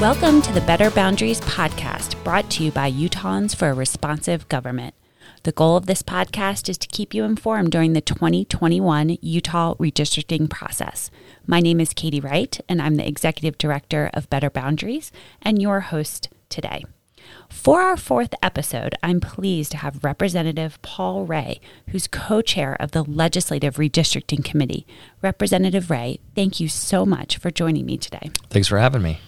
Welcome to the Better Boundaries podcast, brought to you by Utahns for a Responsive Government. The goal of this podcast is to keep you informed during the 2021 Utah redistricting process. My name is Katie Wright, and I'm the Executive Director of Better Boundaries and your host today. For our fourth episode, I'm pleased to have Representative Paul Ray, who's co chair of the Legislative Redistricting Committee. Representative Ray, thank you so much for joining me today. Thanks for having me.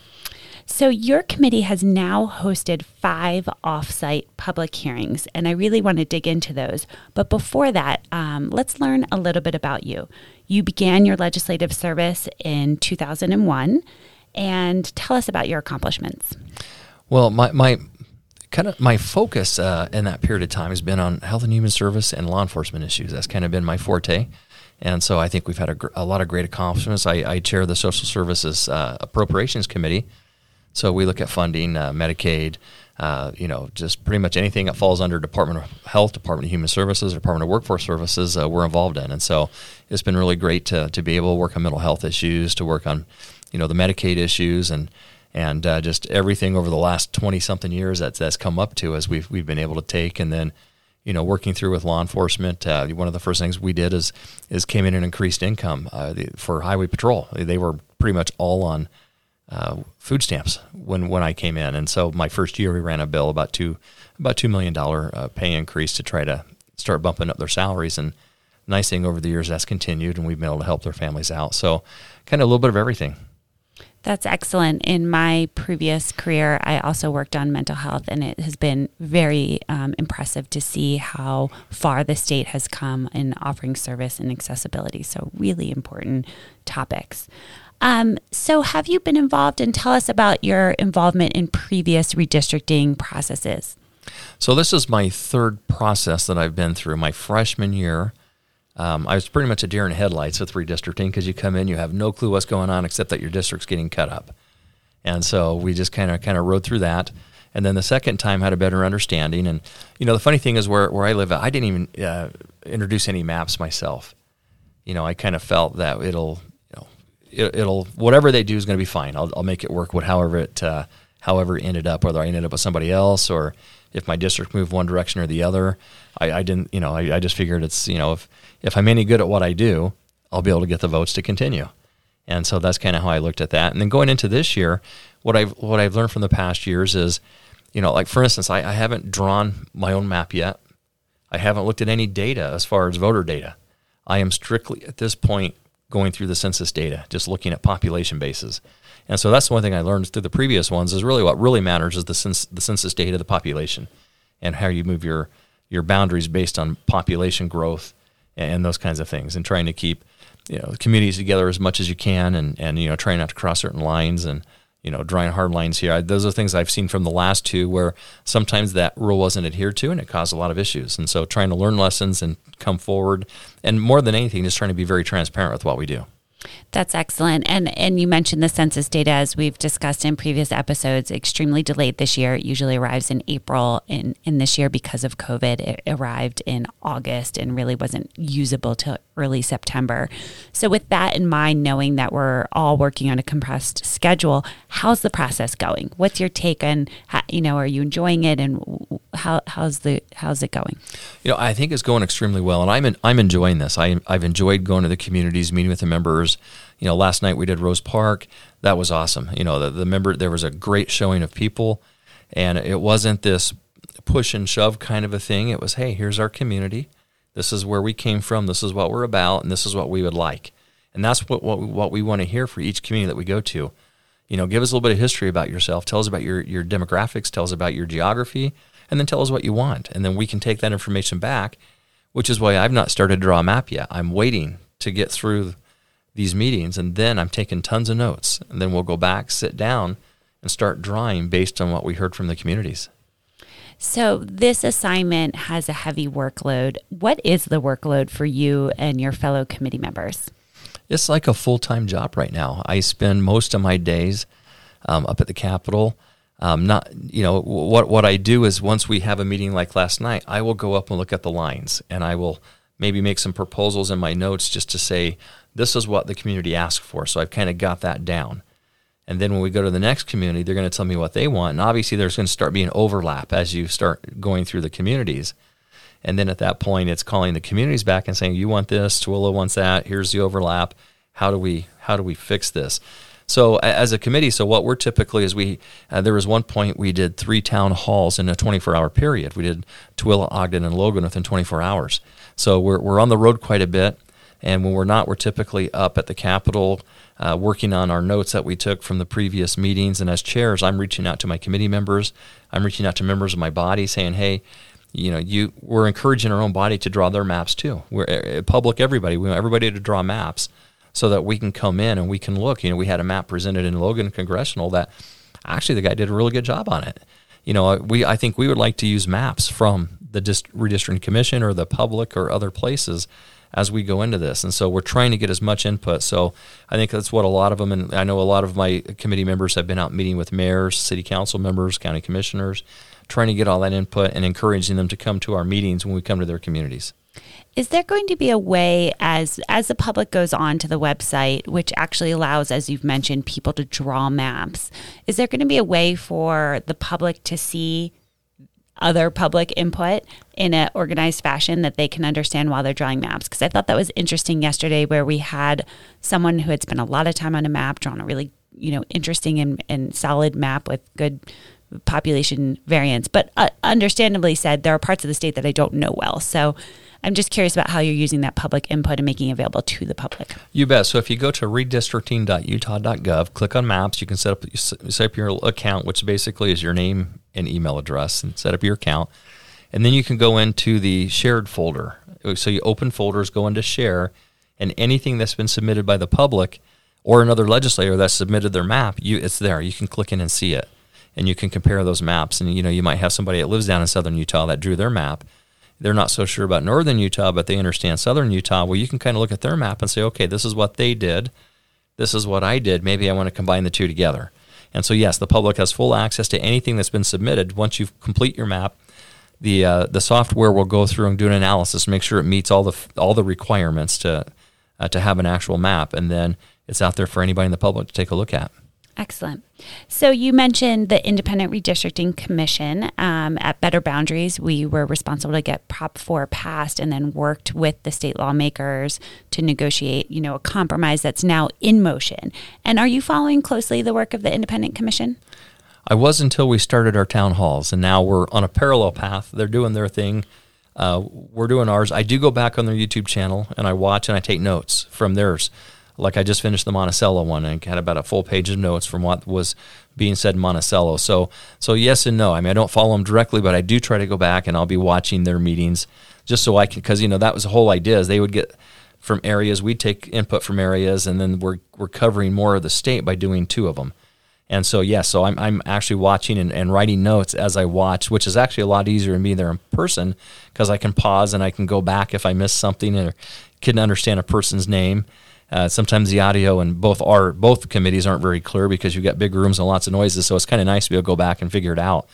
So, your committee has now hosted five offsite public hearings, and I really want to dig into those. But before that, um, let's learn a little bit about you. You began your legislative service in 2001, and tell us about your accomplishments. Well, my, my kind of my focus uh, in that period of time has been on health and human service and law enforcement issues. That's kind of been my forte. And so I think we've had a, a lot of great accomplishments. I, I chair the Social Services uh, Appropriations Committee, so we look at funding, uh, Medicaid, uh, you know, just pretty much anything that falls under Department of Health, Department of Human Services, Department of Workforce Services, uh, we're involved in. And so it's been really great to, to be able to work on mental health issues, to work on, you know, the Medicaid issues and and uh, just everything over the last 20 something years that's, that's come up to us, we've, we've been able to take. And then, you know, working through with law enforcement, uh, one of the first things we did is, is came in and increased income uh, for highway patrol. They were pretty much all on uh, food stamps when when I came in, and so my first year we ran a bill about two about two million dollar uh, pay increase to try to start bumping up their salaries. And nice thing over the years that's continued, and we've been able to help their families out. So kind of a little bit of everything. That's excellent. In my previous career, I also worked on mental health, and it has been very um, impressive to see how far the state has come in offering service and accessibility. So, really important topics. Um, so, have you been involved? And tell us about your involvement in previous redistricting processes. So, this is my third process that I've been through. My freshman year, um, I was pretty much a deer in headlights with redistricting because you come in, you have no clue what's going on except that your district's getting cut up, and so we just kind of kind of rode through that. And then the second time had a better understanding. And you know, the funny thing is where where I live, I didn't even uh, introduce any maps myself. You know, I kind of felt that it'll it, will whatever they do is going to be fine. I'll, I'll make it work. With however it uh, however it ended up, whether I ended up with somebody else or if my district moved one direction or the other. I, I didn't, you know, I, I, just figured it's, you know, if if I'm any good at what I do, I'll be able to get the votes to continue. And so that's kind of how I looked at that. And then going into this year, what I've what I've learned from the past years is, you know, like for instance, I, I haven't drawn my own map yet. I haven't looked at any data as far as voter data. I am strictly at this point going through the census data, just looking at population bases. And so that's the one thing I learned through the previous ones is really what really matters is the, cens- the census data, the population, and how you move your, your boundaries based on population growth and, and those kinds of things, and trying to keep you know communities together as much as you can, and, and you know trying not to cross certain lines and you know, drawing hard lines here. those are things I've seen from the last two where sometimes that rule wasn't adhered to and it caused a lot of issues. And so trying to learn lessons and come forward, and more than anything, just trying to be very transparent with what we do. That's excellent. And and you mentioned the census data as we've discussed in previous episodes, extremely delayed this year. It usually arrives in April in, in this year because of COVID. It arrived in August and really wasn't usable till early September. So with that in mind, knowing that we're all working on a compressed schedule, how's the process going? What's your take on how, you know, are you enjoying it and how how's the how's it going? You know, I think it's going extremely well and I'm in, I'm enjoying this. I I've enjoyed going to the communities, meeting with the members you know, last night we did Rose Park. That was awesome. You know, the, the member there was a great showing of people, and it wasn't this push and shove kind of a thing. It was, hey, here's our community. This is where we came from. This is what we're about, and this is what we would like. And that's what what, what we want to hear for each community that we go to. You know, give us a little bit of history about yourself. Tell us about your your demographics. Tell us about your geography, and then tell us what you want. And then we can take that information back. Which is why I've not started to draw a map yet. I'm waiting to get through these meetings, and then I'm taking tons of notes, and then we'll go back, sit down, and start drawing based on what we heard from the communities. So, this assignment has a heavy workload. What is the workload for you and your fellow committee members? It's like a full time job right now. I spend most of my days um, up at the Capitol. Um, not, you know, what what I do is once we have a meeting like last night, I will go up and look at the lines, and I will maybe make some proposals in my notes just to say this is what the community asked for. So I've kind of got that down. And then when we go to the next community, they're going to tell me what they want. And obviously, there's going to start being overlap as you start going through the communities. And then at that point, it's calling the communities back and saying, "You want this? Tooele wants that. Here's the overlap. How do we how do we fix this?" So as a committee, so what we're typically is we uh, there was one point we did three town halls in a 24 hour period. We did Tooele, Ogden, and Logan within 24 hours. So we're we're on the road quite a bit, and when we're not, we're typically up at the Capitol uh, working on our notes that we took from the previous meetings. And as chairs, I'm reaching out to my committee members. I'm reaching out to members of my body saying, hey, you know, you we're encouraging our own body to draw their maps too. We're uh, public, everybody. We want everybody to draw maps so that we can come in and we can look. You know, we had a map presented in Logan Congressional that actually the guy did a really good job on it. You know, we I think we would like to use maps from the Dist- redistricting commission or the public or other places as we go into this. And so we're trying to get as much input. So I think that's what a lot of them, and I know a lot of my committee members have been out meeting with mayors, city council members, county commissioners, trying to get all that input and encouraging them to come to our meetings when we come to their communities. Is there going to be a way as as the public goes on to the website, which actually allows, as you've mentioned, people to draw maps? Is there going to be a way for the public to see other public input in an organized fashion that they can understand while they're drawing maps. Because I thought that was interesting yesterday, where we had someone who had spent a lot of time on a map, drawn a really you know interesting and, and solid map with good population variance, but uh, understandably said there are parts of the state that I don't know well. So I'm just curious about how you're using that public input and making it available to the public. You bet. So if you go to redistricting.utah.gov, click on maps, you can set up set up your account, which basically is your name and email address, and set up your account. And then you can go into the shared folder. So you open folders, go into share, and anything that's been submitted by the public or another legislator that submitted their map, you it's there. You can click in and see it. And you can compare those maps. And you know, you might have somebody that lives down in southern Utah that drew their map they're not so sure about northern Utah, but they understand southern Utah. Well, you can kind of look at their map and say, okay, this is what they did. This is what I did. Maybe I want to combine the two together. And so, yes, the public has full access to anything that's been submitted. Once you complete your map, the uh, the software will go through and do an analysis, make sure it meets all the all the requirements to uh, to have an actual map, and then it's out there for anybody in the public to take a look at. Excellent. So you mentioned the Independent Redistricting Commission um, at Better Boundaries. We were responsible to get Prop 4 passed and then worked with the state lawmakers to negotiate, you know, a compromise that's now in motion. And are you following closely the work of the Independent Commission? I was until we started our town halls, and now we're on a parallel path. They're doing their thing. Uh, we're doing ours. I do go back on their YouTube channel and I watch and I take notes from theirs like I just finished the Monticello one and had about a full page of notes from what was being said in Monticello. So, so yes and no. I mean, I don't follow them directly, but I do try to go back and I'll be watching their meetings just so I can, because you know that was the whole idea is they would get from areas, we'd take input from areas, and then we're we're covering more of the state by doing two of them. And so, yes, yeah, so I'm, I'm actually watching and, and writing notes as I watch, which is actually a lot easier than being there in person because I can pause and I can go back if I miss something or couldn't understand a person's name. Uh, sometimes the audio and both are both committees aren't very clear because you've got big rooms and lots of noises. So it's kind of nice to be able to go back and figure it out.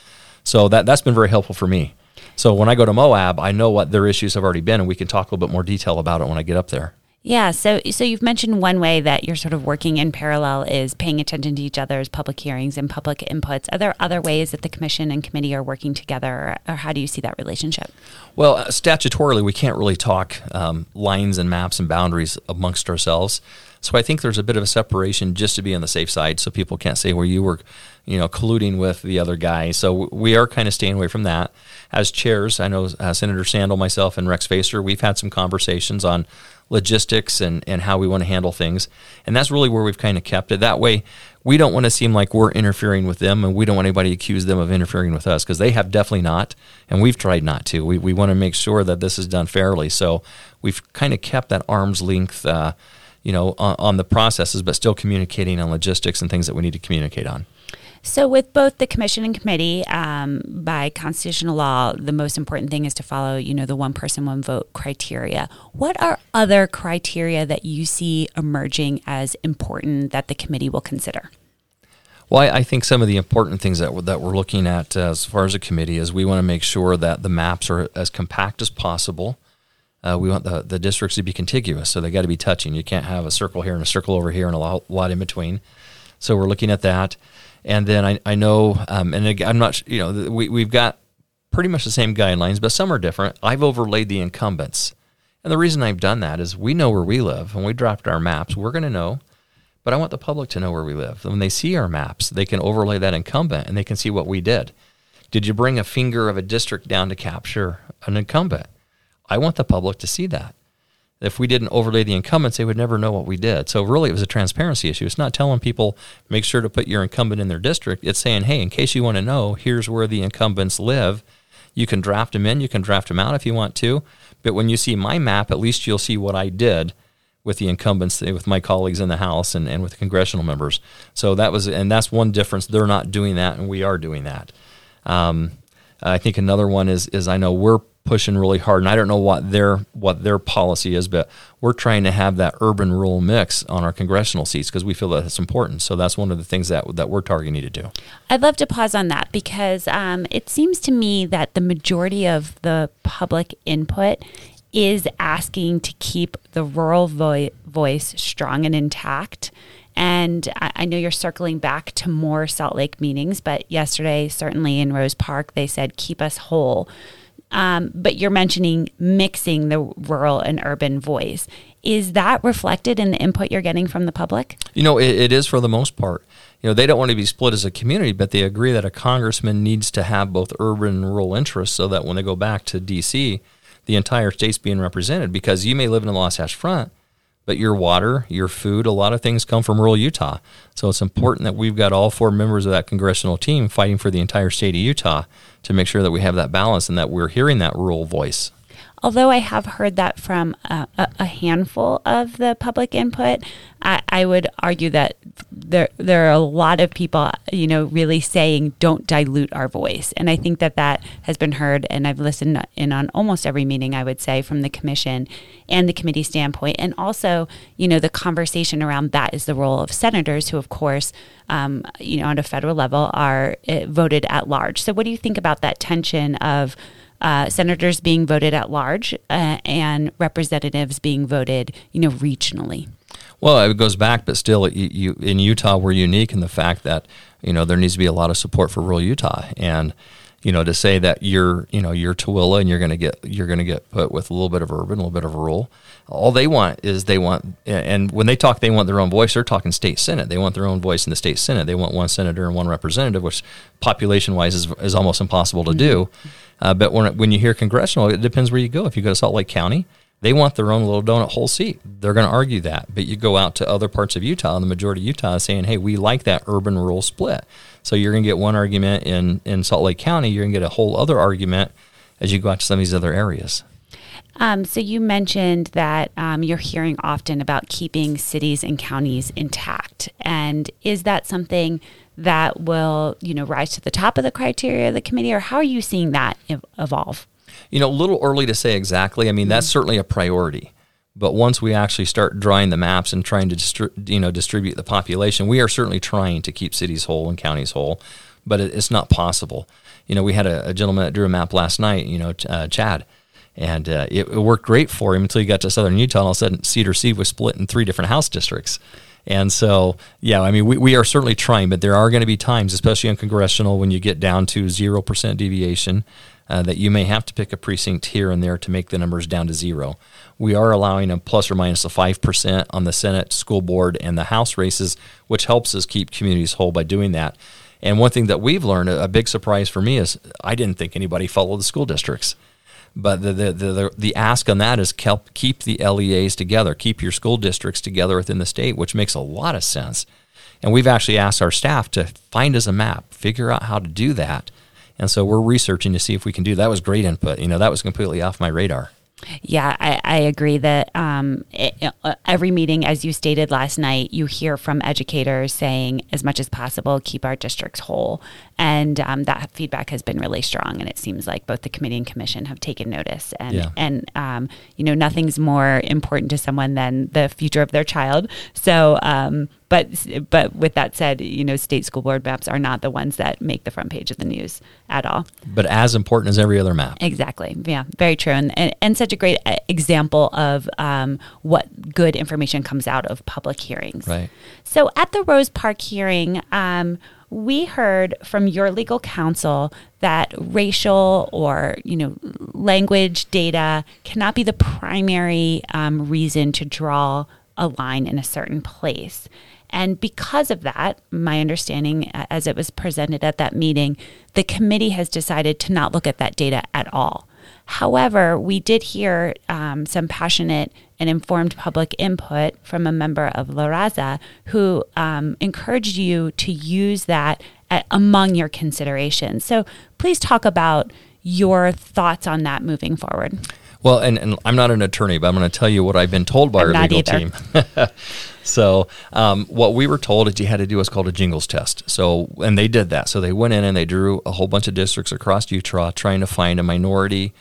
So that that's been very helpful for me. So when I go to Moab, I know what their issues have already been, and we can talk a little bit more detail about it when I get up there. Yeah, so so you've mentioned one way that you're sort of working in parallel is paying attention to each other's public hearings and public inputs. Are there other ways that the commission and committee are working together, or how do you see that relationship? Well, uh, statutorily, we can't really talk um, lines and maps and boundaries amongst ourselves. So I think there's a bit of a separation just to be on the safe side, so people can't say where you were, you know, colluding with the other guy. So we are kind of staying away from that. As chairs, I know uh, Senator Sandall, myself, and Rex Facer, we've had some conversations on logistics and, and how we want to handle things. And that's really where we've kind of kept it. That way, we don't want to seem like we're interfering with them and we don't want anybody to accuse them of interfering with us because they have definitely not. And we've tried not to. We, we want to make sure that this is done fairly. So we've kind of kept that arm's length, uh, you know, on, on the processes, but still communicating on logistics and things that we need to communicate on. So, with both the commission and committee, um, by constitutional law, the most important thing is to follow, you know, the one person, one vote criteria. What are other criteria that you see emerging as important that the committee will consider? Well, I, I think some of the important things that we're, that we're looking at uh, as far as a committee is we want to make sure that the maps are as compact as possible. Uh, we want the, the districts to be contiguous, so they got to be touching. You can't have a circle here and a circle over here and a lot, lot in between. So we're looking at that. And then I, I know, um, and I'm not, you know, we, we've got pretty much the same guidelines, but some are different. I've overlaid the incumbents. And the reason I've done that is we know where we live. When we dropped our maps, we're going to know. But I want the public to know where we live. When they see our maps, they can overlay that incumbent and they can see what we did. Did you bring a finger of a district down to capture an incumbent? I want the public to see that. If we didn't overlay the incumbents, they would never know what we did. So really, it was a transparency issue. It's not telling people make sure to put your incumbent in their district. It's saying, hey, in case you want to know, here's where the incumbents live. You can draft them in, you can draft them out if you want to. But when you see my map, at least you'll see what I did with the incumbents, with my colleagues in the House and, and with the congressional members. So that was, and that's one difference. They're not doing that, and we are doing that. Um, I think another one is is I know we're pushing really hard, and I don't know what their what their policy is, but we're trying to have that urban rural mix on our congressional seats because we feel that it's important. So that's one of the things that that we're targeting to do. I'd love to pause on that because um, it seems to me that the majority of the public input is asking to keep the rural vo- voice strong and intact. And I, I know you're circling back to more Salt Lake meetings, but yesterday, certainly in Rose Park, they said, keep us whole. Um, but you're mentioning mixing the rural and urban voice. Is that reflected in the input you're getting from the public? You know, it, it is for the most part. You know, they don't want to be split as a community, but they agree that a congressman needs to have both urban and rural interests so that when they go back to D.C., the entire state's being represented. Because you may live in the Wasatch Front, but your water, your food, a lot of things come from rural Utah. So it's important that we've got all four members of that congressional team fighting for the entire state of Utah to make sure that we have that balance and that we're hearing that rural voice although I have heard that from a, a handful of the public input, I, I, would argue that there there are a lot of people, you know, really saying don't dilute our voice, and I think that that has been heard, and I've listened in on almost every meeting I would say from the commission and the committee standpoint, and also, you know, the conversation around that is the role of senators, who of course. Um, you know, on a federal level, are uh, voted at large. So, what do you think about that tension of uh, senators being voted at large uh, and representatives being voted, you know, regionally. Well, it goes back, but still, you, you, in Utah, we're unique in the fact that you know there needs to be a lot of support for rural Utah, and you know to say that you're you know you're Tooele and you're going to get you're going to get put with a little bit of urban, a little bit of rural. All they want is they want, and when they talk, they want their own voice. They're talking state senate. They want their own voice in the state senate. They want one senator and one representative, which population wise is is almost impossible to do. Uh, but when, when you hear congressional, it depends where you go. If you go to Salt Lake County, they want their own little donut hole seat. They're going to argue that. But you go out to other parts of Utah, and the majority of Utah is saying, hey, we like that urban rural split. So you're going to get one argument in, in Salt Lake County, you're going to get a whole other argument as you go out to some of these other areas. Um, so you mentioned that um, you're hearing often about keeping cities and counties intact, and is that something that will you know rise to the top of the criteria of the committee, or how are you seeing that evolve? You know, a little early to say exactly. I mean, that's certainly a priority. But once we actually start drawing the maps and trying to distri- you know distribute the population, we are certainly trying to keep cities whole and counties whole, but it, it's not possible. You know, we had a, a, gentleman that drew a map last night. You know, uh, Chad, and uh, it, it, worked great for him until he got to southern Utah. And all of a sudden, Cedar City was split in three different house districts. And so, yeah, I mean, we, we are certainly trying, but there are going to be times, especially on congressional, when you get down to 0% deviation, uh, that you may have to pick a precinct here and there to make the numbers down to zero. We are allowing a plus or minus a 5% on the Senate, school board, and the House races, which helps us keep communities whole by doing that. And one thing that we've learned, a big surprise for me, is I didn't think anybody followed the school districts. But the, the, the, the, ask on that is help keep the LEAs together, keep your school districts together within the state, which makes a lot of sense. And we've actually asked our staff to find us a map, figure out how to do that. And so we're researching to see if we can do that. was great input. You know, that was completely off my radar. Yeah, I, I agree that um, it, uh, every meeting, as you stated last night, you hear from educators saying, as much as possible, keep our districts whole. And um, that feedback has been really strong. And it seems like both the committee and commission have taken notice. And, yeah. and um, you know, nothing's more important to someone than the future of their child. So, um, but but with that said, you know, state school board maps are not the ones that make the front page of the news at all. But as important as every other map. Exactly. Yeah, very true, and and, and such a great uh, example of um, what good information comes out of public hearings. Right. So at the Rose Park hearing. Um, we heard from your legal counsel that racial or you know language data cannot be the primary um, reason to draw a line in a certain place and because of that my understanding as it was presented at that meeting the committee has decided to not look at that data at all However, we did hear um, some passionate and informed public input from a member of La Raza who um, encouraged you to use that at, among your considerations. So please talk about your thoughts on that moving forward. Well, and, and I'm not an attorney, but I'm going to tell you what I've been told by I'm our legal either. team. so, um, what we were told that you had to do was called a Gingles test. So, and they did that. So, they went in and they drew a whole bunch of districts across Utah trying to find a minority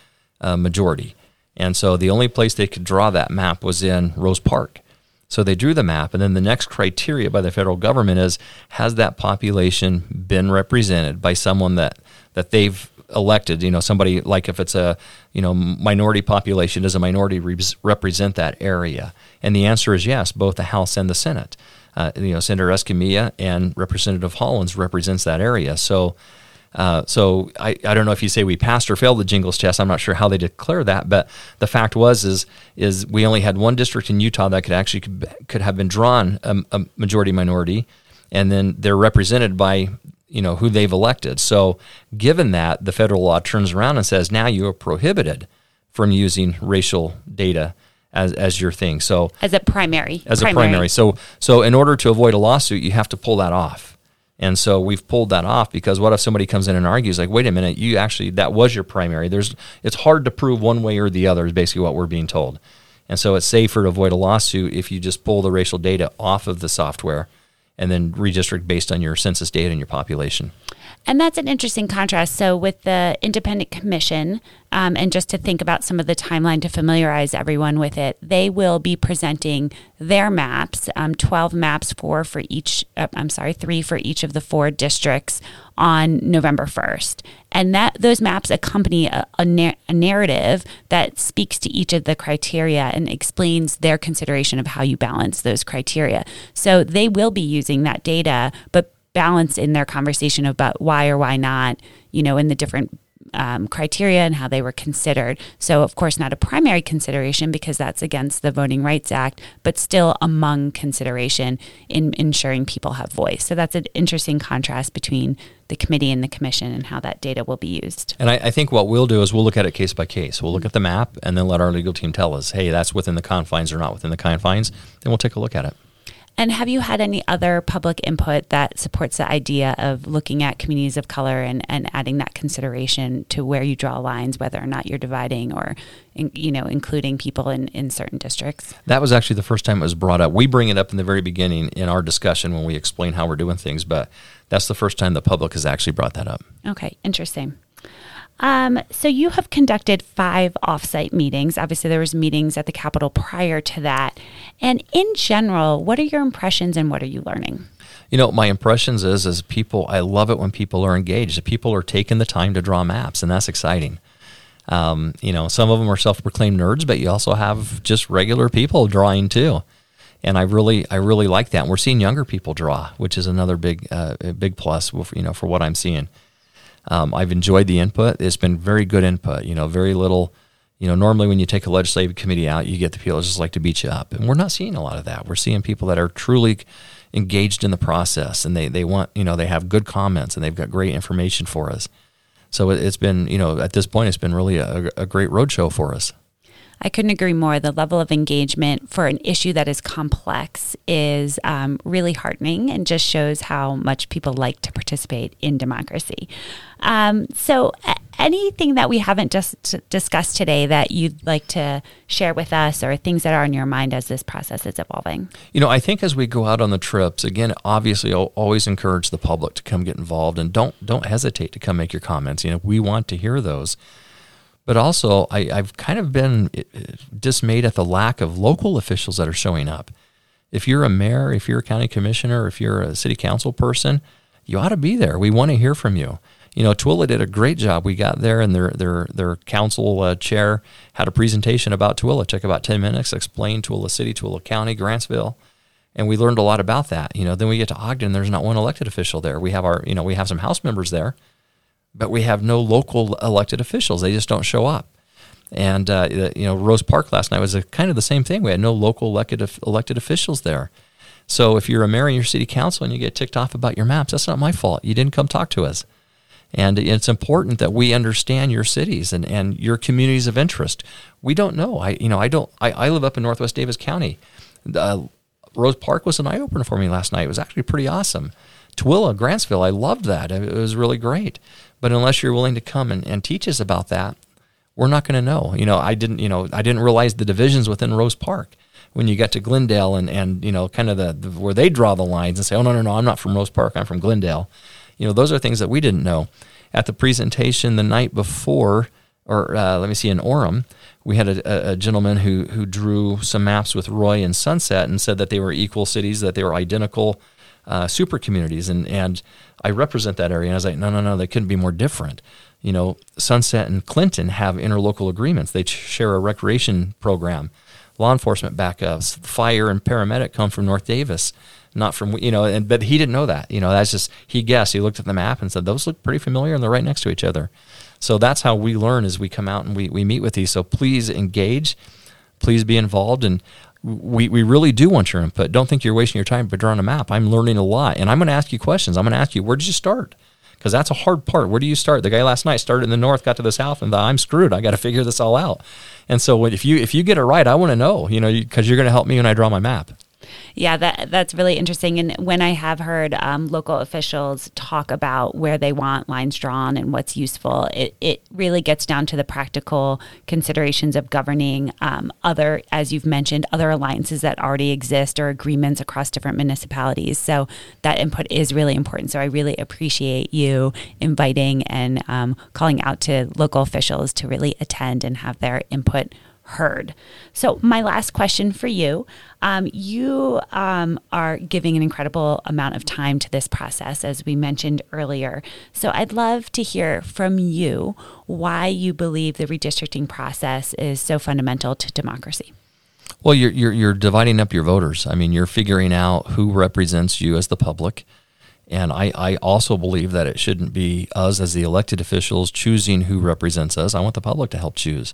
uh, majority. And so the only place they could draw that map was in Rose Park. So they drew the map, and then the next criteria by the federal government is has that population been represented by someone that, that they've elected? You know, somebody like if it's a you know minority population, does a minority re- represent that area? And the answer is yes, both the House and the Senate. Uh, you know, Senator Escamilla and Representative Hollins represents that area. So uh, so I, I don't know if you say we passed or failed the Gingles test. I'm not sure how they declare that, but the fact was is is we only had one district in Utah that could actually could, could have been drawn a, a, majority minority, and then they're represented by you know who they've elected. So given that, the federal law turns around and says now you are prohibited from using racial data as, as your thing. So as a primary, as primary. a primary. So so in order to avoid a lawsuit, you have to pull that off. And so we've pulled that off because what if somebody comes in and argues like, wait a minute, you actually that was your primary. There's it's hard to prove one way or the other is basically what we're being told. And so it's safer to avoid a lawsuit if you just pull the racial data off of the software and then redistrict based on your census data and your population. And that's an interesting contrast. So, with the independent commission, um, and just to think about some of the timeline to familiarize everyone with it, they will be presenting their maps, um, 12 maps, four for each, uh, I'm sorry, three for each of the four districts on November 1st. And that those maps accompany a, a, na- a narrative that speaks to each of the criteria and explains their consideration of how you balance those criteria. So, they will be using that data, but balance in their conversation about why or why not, you know, in the different um, criteria and how they were considered. So, of course, not a primary consideration because that's against the Voting Rights Act, but still among consideration in ensuring people have voice. So, that's an interesting contrast between the committee and the commission and how that data will be used. And I, I think what we'll do is we'll look at it case by case. We'll look at the map and then let our legal team tell us, hey, that's within the confines or not within the confines. Then we'll take a look at it. And have you had any other public input that supports the idea of looking at communities of color and, and adding that consideration to where you draw lines, whether or not you're dividing or, in, you know, including people in, in certain districts? That was actually the first time it was brought up. We bring it up in the very beginning in our discussion when we explain how we're doing things, but that's the first time the public has actually brought that up. Okay, interesting. Um, so you have conducted five offsite meetings. Obviously, there was meetings at the Capitol prior to that. And in general, what are your impressions and what are you learning? You know, my impressions is is people. I love it when people are engaged. People are taking the time to draw maps, and that's exciting. Um, you know, some of them are self-proclaimed nerds, but you also have just regular people drawing too. And I really, I really like that. And we're seeing younger people draw, which is another big, uh, big plus. You know, for what I'm seeing. Um, I've enjoyed the input. It's been very good input. You know, very little. You know, normally when you take a legislative committee out, you get the people that just like to beat you up, and we're not seeing a lot of that. We're seeing people that are truly engaged in the process, and they they want you know they have good comments and they've got great information for us. So it's been you know at this point it's been really a, a great roadshow for us. I couldn't agree more. The level of engagement for an issue that is complex is um, really heartening and just shows how much people like to participate in democracy. Um, so, anything that we haven't just discussed today that you'd like to share with us, or things that are on your mind as this process is evolving? You know, I think as we go out on the trips, again, obviously, I'll always encourage the public to come get involved and don't don't hesitate to come make your comments. You know, we want to hear those. But also, I, I've kind of been uh, dismayed at the lack of local officials that are showing up. If you're a mayor, if you're a county commissioner, if you're a city council person, you ought to be there. We want to hear from you. You know, Tooele did a great job. We got there, and their their their council uh, chair had a presentation about. It took about ten minutes, explained Tooele City, Tooele County, Grantsville, and we learned a lot about that. You know, then we get to Ogden. There's not one elected official there. We have our, you know, we have some House members there, but we have no local elected officials. They just don't show up. And uh, you know, Rose Park last night was a, kind of the same thing. We had no local elected elected officials there. So if you're a mayor in your city council and you get ticked off about your maps, that's not my fault. You didn't come talk to us. And it's important that we understand your cities and, and your communities of interest. We don't know. I you know I don't. I, I live up in Northwest Davis County. Uh, Rose Park was an eye opener for me last night. It was actually pretty awesome. Tooele, Grantsville, I loved that. It was really great. But unless you're willing to come and, and teach us about that, we're not going to know. You know, I didn't. You know, I didn't realize the divisions within Rose Park when you get to Glendale and and you know kind of the, the, where they draw the lines and say, oh no no no, I'm not from Rose Park, I'm from Glendale. You know, those are things that we didn't know. At the presentation the night before, or uh, let me see, in Orem, we had a, a, gentleman who who drew some maps with Roy and Sunset and said that they were equal cities, that they were identical uh, super communities, and and I represent that area. And I was like, no no no, they couldn't be more different. You know, Sunset and Clinton have interlocal agreements. They share a recreation program, law enforcement backups, fire and paramedic come from North Davis not from you know and but he didn't know that you know that's just he guessed he looked at the map and said those look pretty familiar and they're right next to each other so that's how we learn as we come out and we, we meet with these so please engage please be involved and we, we really do want your input. Don't think you're wasting your time by drawing a map. I'm learning a lot and i'm going to ask you questions. I'm going to ask you where did you start? Because that's a hard part. Where do you start? The guy last night started in the north got to the south and i'm screwed. I got to figure this all out. And so if you if you get it right i want to know you know because you're going to help me when i draw my map yeah, that that's really interesting. And when I have heard um, local officials talk about where they want lines drawn and what's useful, it, it really gets down to the practical considerations of governing um, other, as you've mentioned, other alliances that already exist or agreements across different municipalities. So that input is really important. So I really appreciate you inviting and um, calling out to local officials to really attend and have their input heard. So, my last question for you um, you um, are giving an incredible amount of time to this process, as we mentioned earlier. So, I'd love to hear from you why you believe the redistricting process is so fundamental to democracy. Well, you're, you're, you're dividing up your voters. I mean, you're figuring out who represents you as the public. And I, I also believe that it shouldn't be us as the elected officials choosing who represents us. I want the public to help choose.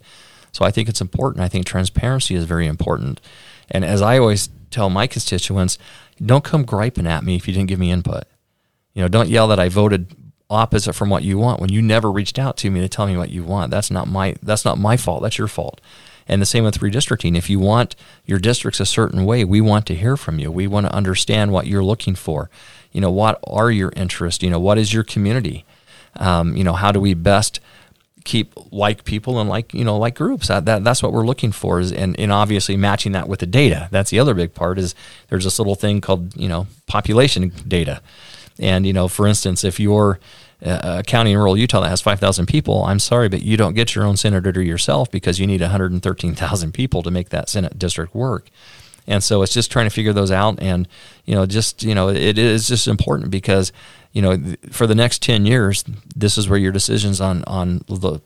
So I think it's important. I think transparency is very important. And as I always tell my constituents, don't come griping at me if you didn't give me input. You know, don't yell that I voted opposite from what you want when you never reached out to me to tell me what you want. That's not my that's not my fault. That's your fault. And the same with redistricting. If you want your districts a certain way, we want to hear from you. We want to understand what you're looking for. You know, what are your interests? You know, what is your community? Um, you know, how do we best keep like people and like you know like groups that, that that's what we're looking for is and, and obviously matching that with the data that's the other big part is there's this little thing called you know population data and you know for instance if you're a uh, uh, county in rural Utah that has 5,000 people, I'm sorry, but you don't get your own senator to yourself because you need 113,000 people to make that Senate district work. And so it's just trying to figure those out. And, you know, just, you know, it is just important because you know, for the next 10 years, this is where your decisions on, on the,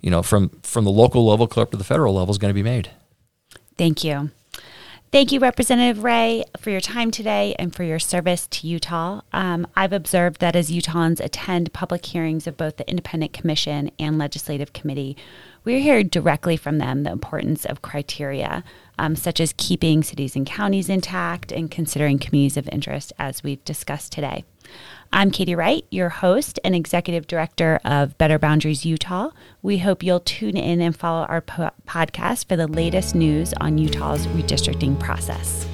you know, from, from the local level up to the federal level is going to be made. Thank you. Thank you, Representative Ray, for your time today and for your service to Utah. Um, I've observed that as Utahns attend public hearings of both the Independent Commission and Legislative Committee, we hear directly from them the importance of criteria, um, such as keeping cities and counties intact and considering communities of interest, as we've discussed today. I'm Katie Wright, your host and executive director of Better Boundaries Utah. We hope you'll tune in and follow our po- podcast for the latest news on Utah's redistricting process.